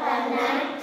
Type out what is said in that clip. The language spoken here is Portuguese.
Satanás